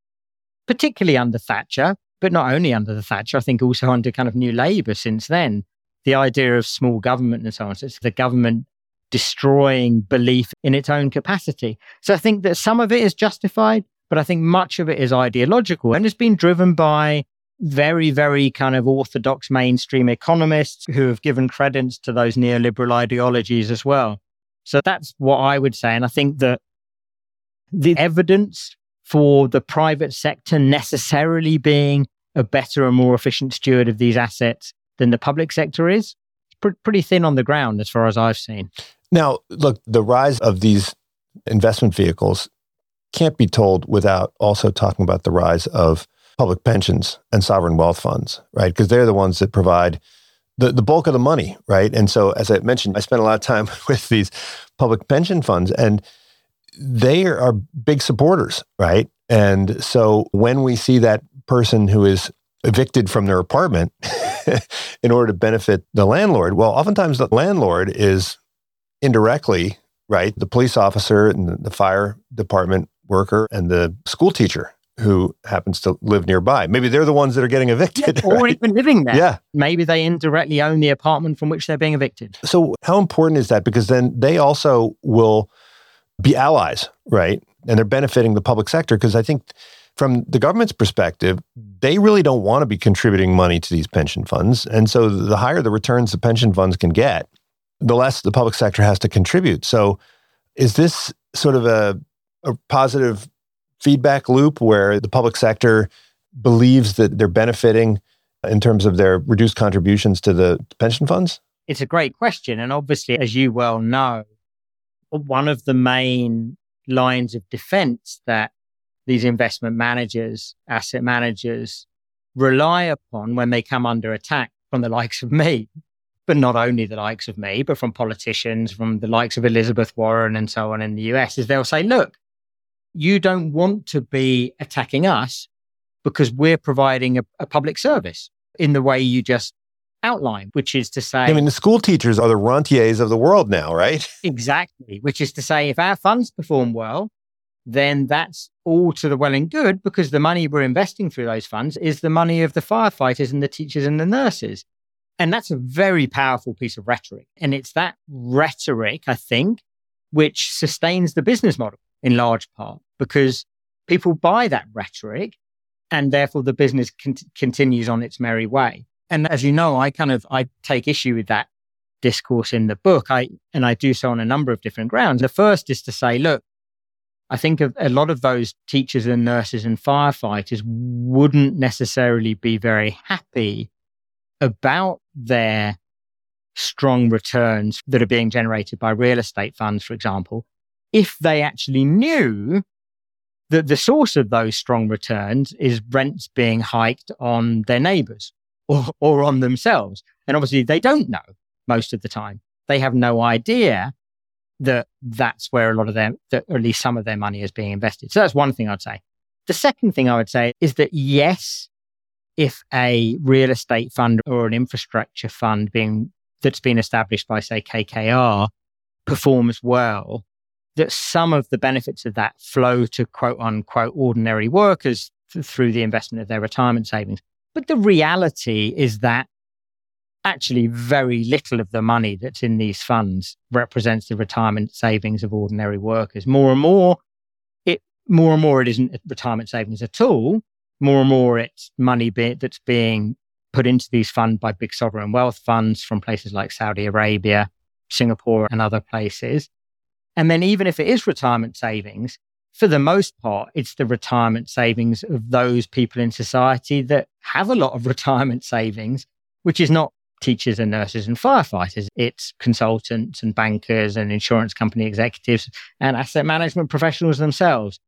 particularly under Thatcher, but not only under the Thatcher, I think also under kind of New Labour since then. The idea of small government and so on. So it's the government destroying belief in its own capacity. So I think that some of it is justified, but I think much of it is ideological and it's been driven by very, very kind of orthodox mainstream economists who have given credence to those neoliberal ideologies as well. So that's what I would say. And I think that the evidence for the private sector necessarily being a better and more efficient steward of these assets than the public sector is pr- pretty thin on the ground as far as I've seen. Now, look, the rise of these investment vehicles can't be told without also talking about the rise of public pensions and sovereign wealth funds, right? Because they're the ones that provide the, the bulk of the money, right? And so, as I mentioned, I spent a lot of time with these public pension funds, and they are big supporters, right? And so, when we see that person who is evicted from their apartment in order to benefit the landlord, well, oftentimes the landlord is indirectly, right? The police officer and the fire department worker and the school teacher who happens to live nearby. Maybe they're the ones that are getting evicted. Yeah, or right? even living there. Yeah. Maybe they indirectly own the apartment from which they're being evicted. So, how important is that? Because then they also will be allies, right? And they're benefiting the public sector. Because I think from the government's perspective, they really don't want to be contributing money to these pension funds. And so, the higher the returns the pension funds can get, the less the public sector has to contribute. So, is this sort of a, a positive feedback loop where the public sector believes that they're benefiting in terms of their reduced contributions to the pension funds? It's a great question. And obviously, as you well know, one of the main lines of defense that these investment managers, asset managers rely upon when they come under attack from the likes of me, but not only the likes of me, but from politicians, from the likes of Elizabeth Warren and so on in the US, is they'll say, look, you don't want to be attacking us because we're providing a, a public service in the way you just outlined, which is to say. I mean, the school teachers are the rentiers of the world now, right? Exactly. Which is to say, if our funds perform well, then that's all to the well and good because the money we're investing through those funds is the money of the firefighters and the teachers and the nurses. And that's a very powerful piece of rhetoric. And it's that rhetoric, I think, which sustains the business model in large part because people buy that rhetoric and therefore the business con- continues on its merry way. And as you know, I kind of, I take issue with that discourse in the book. I, and I do so on a number of different grounds. The first is to say, look, I think a lot of those teachers and nurses and firefighters wouldn't necessarily be very happy about their strong returns that are being generated by real estate funds, for example, if they actually knew that the source of those strong returns is rents being hiked on their neighbors or, or on themselves. And obviously they don't know most of the time. They have no idea that that's where a lot of their, that at least some of their money is being invested. So that's one thing I'd say. The second thing I would say is that yes, if a real estate fund or an infrastructure fund being that's been established by say KKR performs well, that some of the benefits of that flow to quote unquote ordinary workers th- through the investment of their retirement savings. But the reality is that actually very little of the money that's in these funds represents the retirement savings of ordinary workers. More and more, it more and more it isn't retirement savings at all. More and more it's money be- that's being put into these funds by big sovereign wealth funds from places like Saudi Arabia, Singapore, and other places. And then even if it is retirement savings, for the most part, it's the retirement savings of those people in society that have a lot of retirement savings, which is not teachers and nurses and firefighters. It's consultants and bankers and insurance company executives and asset management professionals themselves.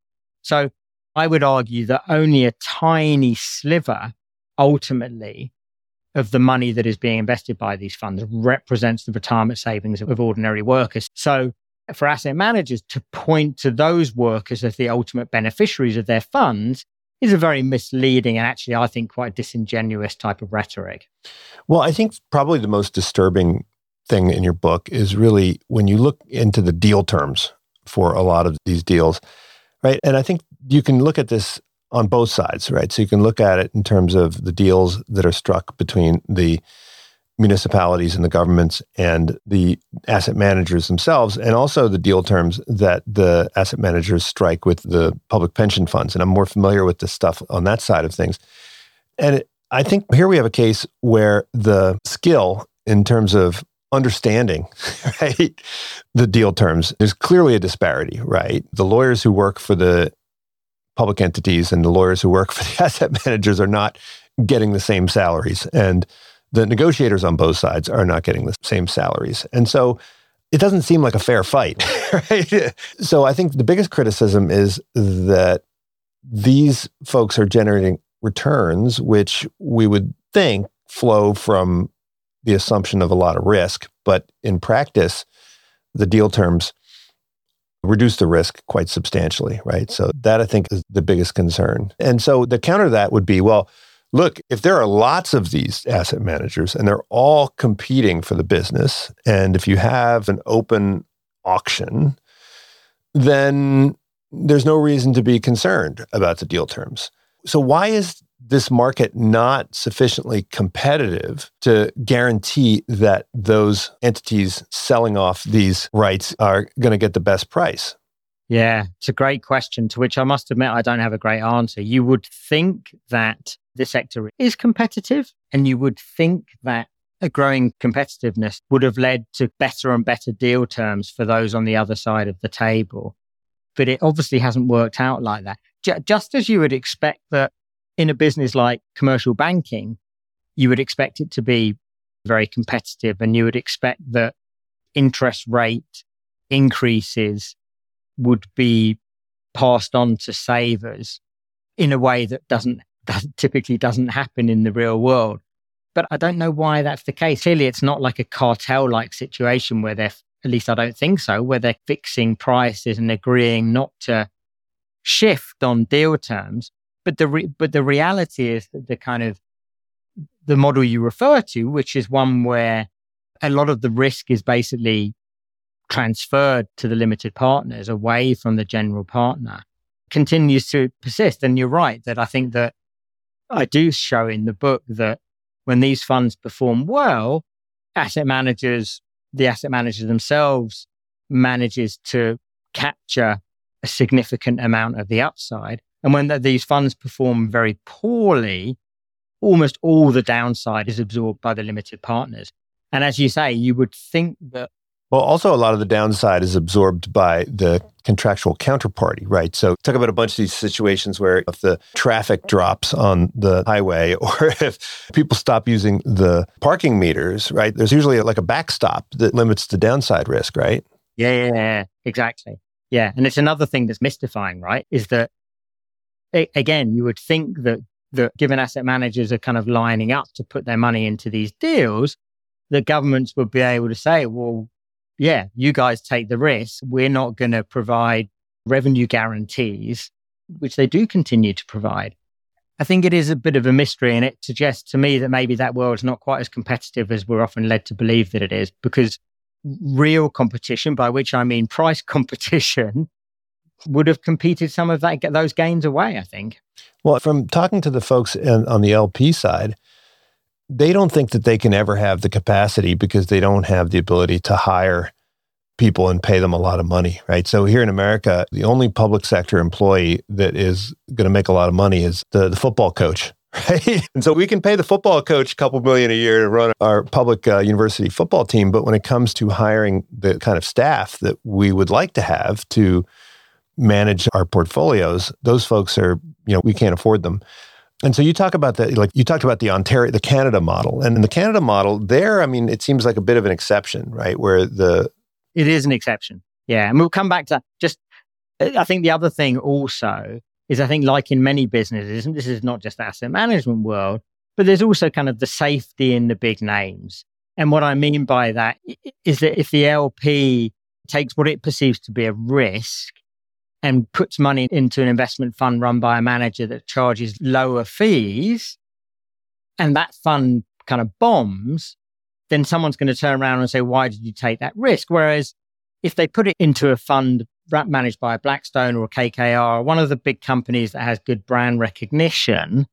So I would argue that only a tiny sliver ultimately of the money that is being invested by these funds represents the retirement savings of ordinary workers. So for asset managers to point to those workers as the ultimate beneficiaries of their funds is a very misleading and actually, I think, quite disingenuous type of rhetoric. Well, I think probably the most disturbing thing in your book is really when you look into the deal terms for a lot of these deals, right? And I think you can look at this on both sides, right? So you can look at it in terms of the deals that are struck between the municipalities and the governments and the asset managers themselves, and also the deal terms that the asset managers strike with the public pension funds. And I'm more familiar with the stuff on that side of things. And I think here we have a case where the skill in terms of understanding right the deal terms there's clearly a disparity right the lawyers who work for the public entities and the lawyers who work for the asset managers are not getting the same salaries and the negotiators on both sides are not getting the same salaries. And so it doesn't seem like a fair fight, right? So I think the biggest criticism is that these folks are generating returns, which we would think flow from the assumption of a lot of risk, but in practice, the deal terms reduce the risk quite substantially, right? So that I think is the biggest concern. And so the counter to that would be, well, look, if there are lots of these asset managers and they're all competing for the business, and if you have an open auction, then there's no reason to be concerned about the deal terms. So why is this market not sufficiently competitive to guarantee that those entities selling off these rights are going to get the best price? Yeah, it's a great question to which I must admit I don't have a great answer. You would think that the sector is competitive, and you would think that a growing competitiveness would have led to better and better deal terms for those on the other side of the table. But it obviously hasn't worked out like that. Just as you would expect that in a business like commercial banking, you would expect it to be very competitive and you would expect that interest rate increases would be passed on to savers in a way that doesn't that typically doesn't happen in the real world. But I don't know why that's the case. Clearly, it's not like a cartel like situation where they're, at least I don't think so, where they're fixing prices and agreeing not to shift on deal terms. But the re- but the reality is that the kind of the model you refer to, which is one where a lot of the risk is basically transferred to the limited partners away from the general partner, continues to persist. And you're right that I think that I do show in the book that when these funds perform well, asset managers, the asset managers themselves manages to capture a significant amount of the upside. And when the, these funds perform very poorly, almost all the downside is absorbed by the limited partners. And as you say, you would think that. Well, also, a lot of the downside is absorbed by the contractual counterparty, right? So, talk about a bunch of these situations where if the traffic drops on the highway or if people stop using the parking meters, right? There's usually like a backstop that limits the downside risk, right? Yeah, yeah, yeah exactly. Yeah. And it's another thing that's mystifying, right? Is that again, you would think that that given asset managers are kind of lining up to put their money into these deals, the governments would be able to say, well, yeah, you guys take the risk. We're not going to provide revenue guarantees, which they do continue to provide. I think it is a bit of a mystery, and it suggests to me that maybe that world is not quite as competitive as we're often led to believe that it is, because real competition, by which I mean price competition, would have competed some of that those gains away. I think. Well, from talking to the folks in, on the LP side, they don't think that they can ever have the capacity because they don't have the ability to hire people and pay them a lot of money, right? So here in America, the only public sector employee that is going to make a lot of money is the, the football coach. Right. And so we can pay the football coach a couple million a year to run our public uh, university football team. But when it comes to hiring the kind of staff that we would like to have to manage our portfolios, those folks are, you know, we can't afford them. And so you talk about that, like you talked about the Ontario, the Canada model, and in the Canada model, there, I mean, it seems like a bit of an exception, right? Where the it is an exception, yeah, and we'll come back to just. Uh, I think the other thing also is, I think, like in many businesses, and this is not just the asset management world, but there's also kind of the safety in the big names. And what I mean by that is that if the LP takes what it perceives to be a risk and puts money into an investment fund run by a manager that charges lower fees and that fund kind of bombs, then someone's going to turn around and say, why did you take that risk? Whereas if they put it into a fund managed by a Blackstone or a KKR, one of the big companies that has good brand recognition,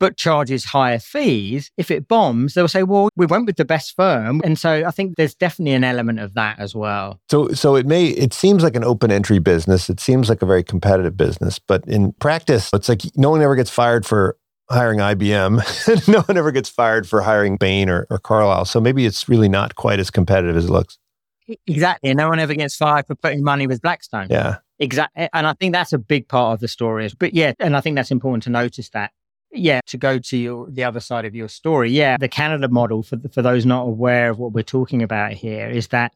but charges higher fees, if it bombs, they'll say, well, we went with the best firm. And so I think there's definitely an element of that as well. So so it may it seems like an open entry business. It seems like a very competitive business, but in practice, it's like no one ever gets fired for hiring IBM. no one ever gets fired for hiring Bain or, or Carlyle. So maybe it's really not quite as competitive as it looks. Exactly. No one ever gets fired for putting money with Blackstone. Yeah. Exactly. And I think that's a big part of the story. But yeah, and I think that's important to notice that yeah, to go to your, the other side of your story, yeah, the Canada model, for, for those not aware of what we're talking about here, is that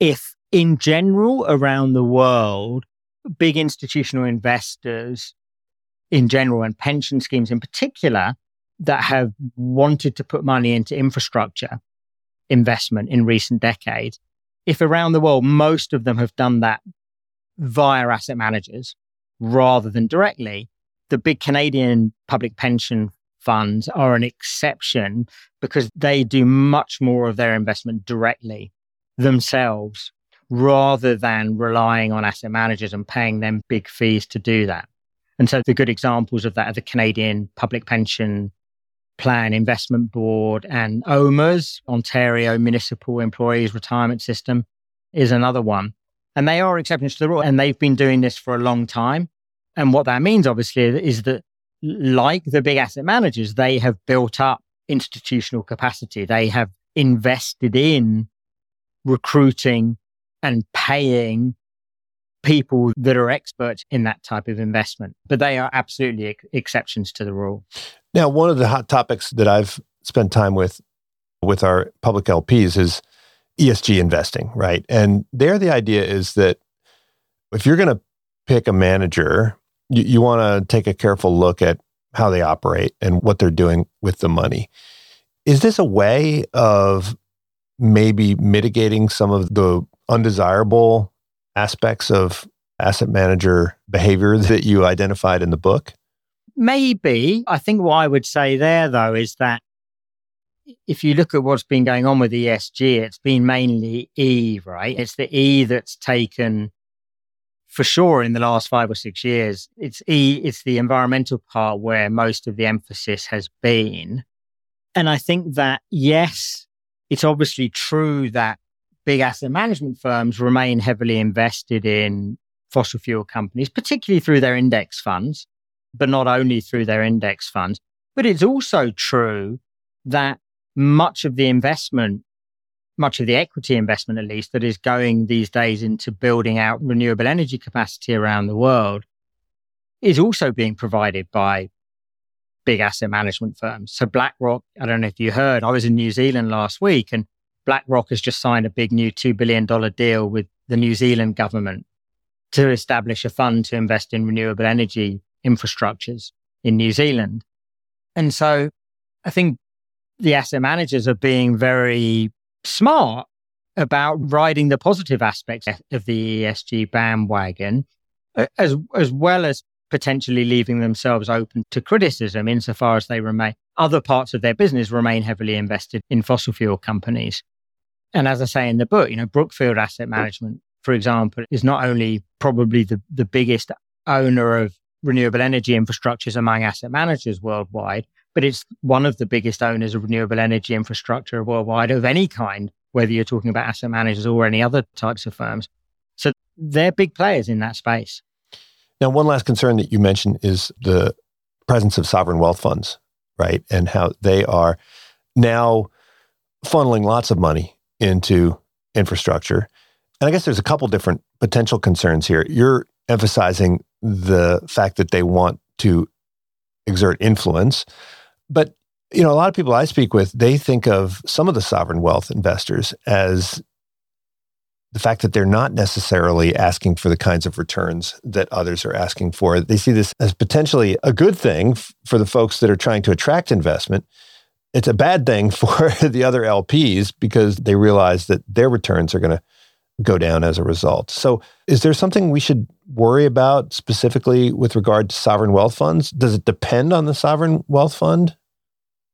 if in general around the world, big institutional investors in general and pension schemes in particular that have wanted to put money into infrastructure investment in recent decades. If around the world, most of them have done that via asset managers rather than directly, the big Canadian public pension funds are an exception because they do much more of their investment directly themselves rather than relying on asset managers and paying them big fees to do that. And so the good examples of that are the Canadian Public Pension Plan Investment Board and OMERS, Ontario Municipal Employees Retirement System, is another one. And they are exceptions to the rule, and they've been doing this for a long time. And what that means, obviously, is that like the big asset managers, they have built up institutional capacity. They have invested in recruiting and paying people that are experts in that type of investment. But they are absolutely ex- exceptions to the rule. Now, one of the hot topics that I've spent time with with our public LPs is ESG investing, right? And there the idea is that if you're going to pick a manager, you, you want to take a careful look at how they operate and what they're doing with the money. Is this a way of maybe mitigating some of the undesirable aspects of asset manager behavior that you identified in the book? Maybe. I think what I would say there, though, is that if you look at what's been going on with ESG, it's been mainly E, right? It's the E that's taken for sure in the last five or six years. It's E, it's the environmental part where most of the emphasis has been. And I think that, yes, it's obviously true that big asset management firms remain heavily invested in fossil fuel companies, particularly through their index funds, but not only through their index funds. But it's also true that much of the investment, much of the equity investment, at least, that is going these days into building out renewable energy capacity around the world is also being provided by big asset management firms. So BlackRock, I don't know if you heard, I was in New Zealand last week and BlackRock has just signed a big new $2 billion deal with the New Zealand government to establish a fund to invest in renewable energy infrastructures in New Zealand. And so I think the asset managers are being very smart about riding the positive aspects of the ESG bandwagon, as, as well as potentially leaving themselves open to criticism insofar as they remain other parts of their business remain heavily invested in fossil fuel companies. And as I say in the book, you know, Brookfield Asset Management, for example, is not only probably the, the biggest owner of renewable energy infrastructures among asset managers worldwide, but it's one of the biggest owners of renewable energy infrastructure worldwide of any kind, whether you're talking about asset managers or any other types of firms. So they're big players in that space. Now, one last concern that you mentioned is the presence of sovereign wealth funds, right? And how they are now funneling lots of money into infrastructure. And I guess there's a couple different potential concerns here. You're emphasizing the fact that they want to exert influence. But you know, a lot of people I speak with, they think of some of the sovereign wealth investors as the fact that they're not necessarily asking for the kinds of returns that others are asking for. They see this as potentially a good thing f- for the folks that are trying to attract investment. It's a bad thing for the other LPs because they realize that their returns are going to go down as a result. So, is there something we should worry about specifically with regard to sovereign wealth funds? Does it depend on the sovereign wealth fund?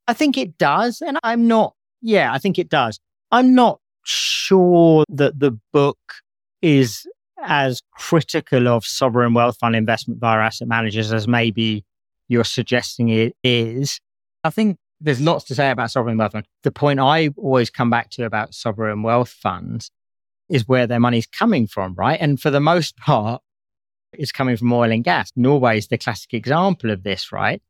I think it does. And I'm not, yeah, I think it does. I'm not sure that the book is as critical of sovereign wealth fund investment via asset managers as maybe you're suggesting it is. I think there's lots to say about sovereign wealth funds. The point I always come back to about sovereign wealth funds is where their money's coming from, right? And for the most part, it's coming from oil and gas. Norway is the classic example of this, right?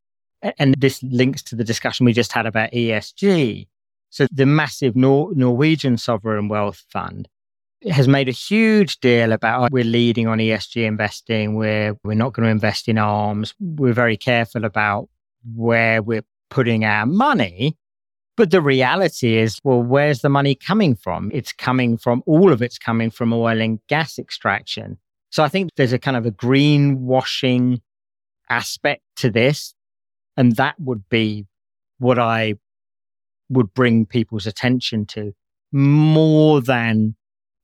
And this links to the discussion we just had about ESG. So the massive Nor- Norwegian sovereign wealth fund has made a huge deal about oh, we're leading on ESG investing. We're we're not going to invest in arms. We're very careful about where we're putting our money. But the reality is, well, where's the money coming from? It's coming from all of it's coming from oil and gas extraction. So I think there's a kind of a greenwashing aspect to this. And that would be what I would bring people's attention to. more than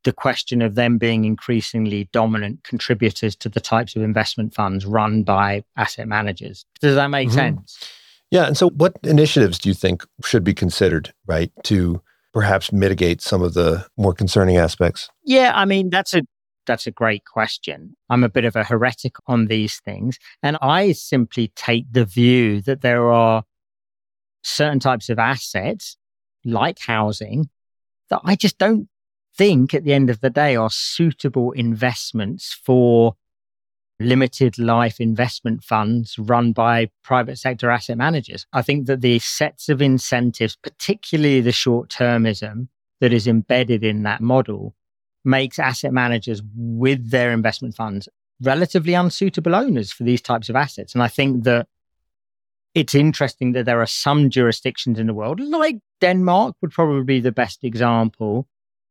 the question of them being increasingly dominant contributors to the types of investment funds run by asset managers. Does that make mm-hmm. sense? Yeah. And so, what initiatives do you think should be considered, right, to perhaps mitigate some of the more concerning aspects? Yeah. I mean, that's a that's a great question. I'm a bit of a heretic on these things. And I simply take the view that there are certain types of assets, like housing, that I just don't think at the end of the day are suitable investments for limited life investment funds run by private sector asset managers. I think that the sets of incentives, particularly the short termism that is embedded in that model, makes asset managers with their investment funds relatively unsuitable owners for these types of assets. And I think that it's interesting that there are some jurisdictions in the world, like Denmark would probably be the best example,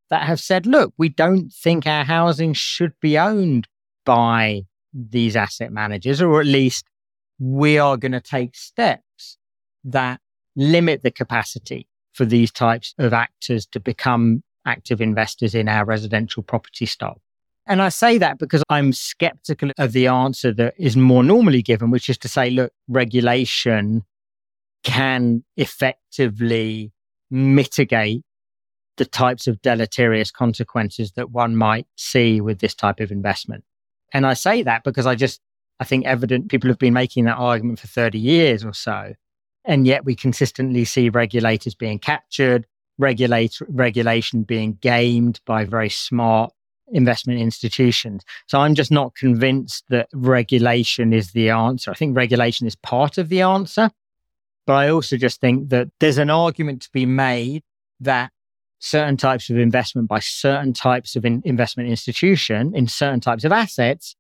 that have said, look, we don't think our housing should be owned by these asset managers, or at least we are going to take steps that limit the capacity for these types of actors to become active investors in our residential property stock. And I say that because I'm skeptical of the answer that is more normally given, which is to say, look, regulation can effectively mitigate the types of deleterious consequences that one might see with this type of investment. And I say that because I just, I think evident people have been making that argument for 30 years or so. And yet we consistently see regulators being captured, regulation being gamed by very smart investment institutions. So I'm just not convinced that regulation is the answer. I think regulation is part of the answer. But I also just think that there's an argument to be made that certain types of investment by certain types of in investment institution in certain types of assets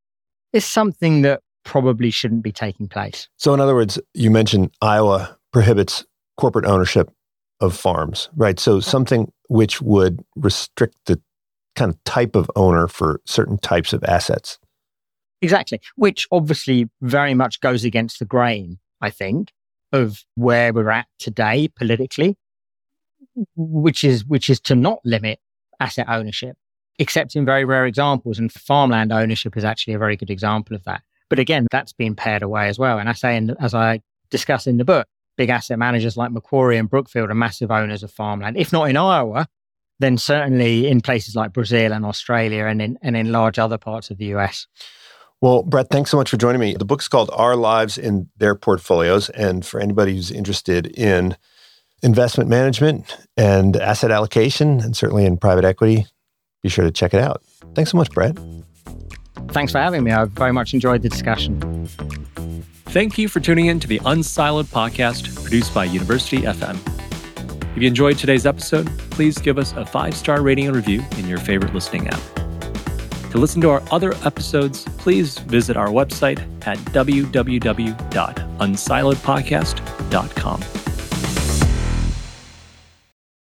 is something that probably shouldn't be taking place. So, in other words, you mentioned Iowa prohibits corporate ownership of farms, right? So, something which would restrict the kind of type of owner for certain types of assets. Exactly, which obviously very much goes against the grain, I think, of where we're at today politically which is which is to not limit asset ownership, except in very rare examples. And farmland ownership is actually a very good example of that. But again, that's been pared away as well. And I say, in, as I discuss in the book, big asset managers like Macquarie and Brookfield are massive owners of farmland. If not in Iowa, then certainly in places like Brazil and Australia and in, and in large other parts of the US. Well, Brett, thanks so much for joining me. The book's called Our Lives in Their Portfolios. And for anybody who's interested in investment management and asset allocation, and certainly in private equity, be sure to check it out. Thanks so much, Brett. Thanks for having me. I very much enjoyed the discussion. Thank you for tuning in to the Unsiloed podcast produced by University FM. If you enjoyed today's episode, please give us a five star rating and review in your favorite listening app. To listen to our other episodes, please visit our website at www.unsiloedpodcast.com.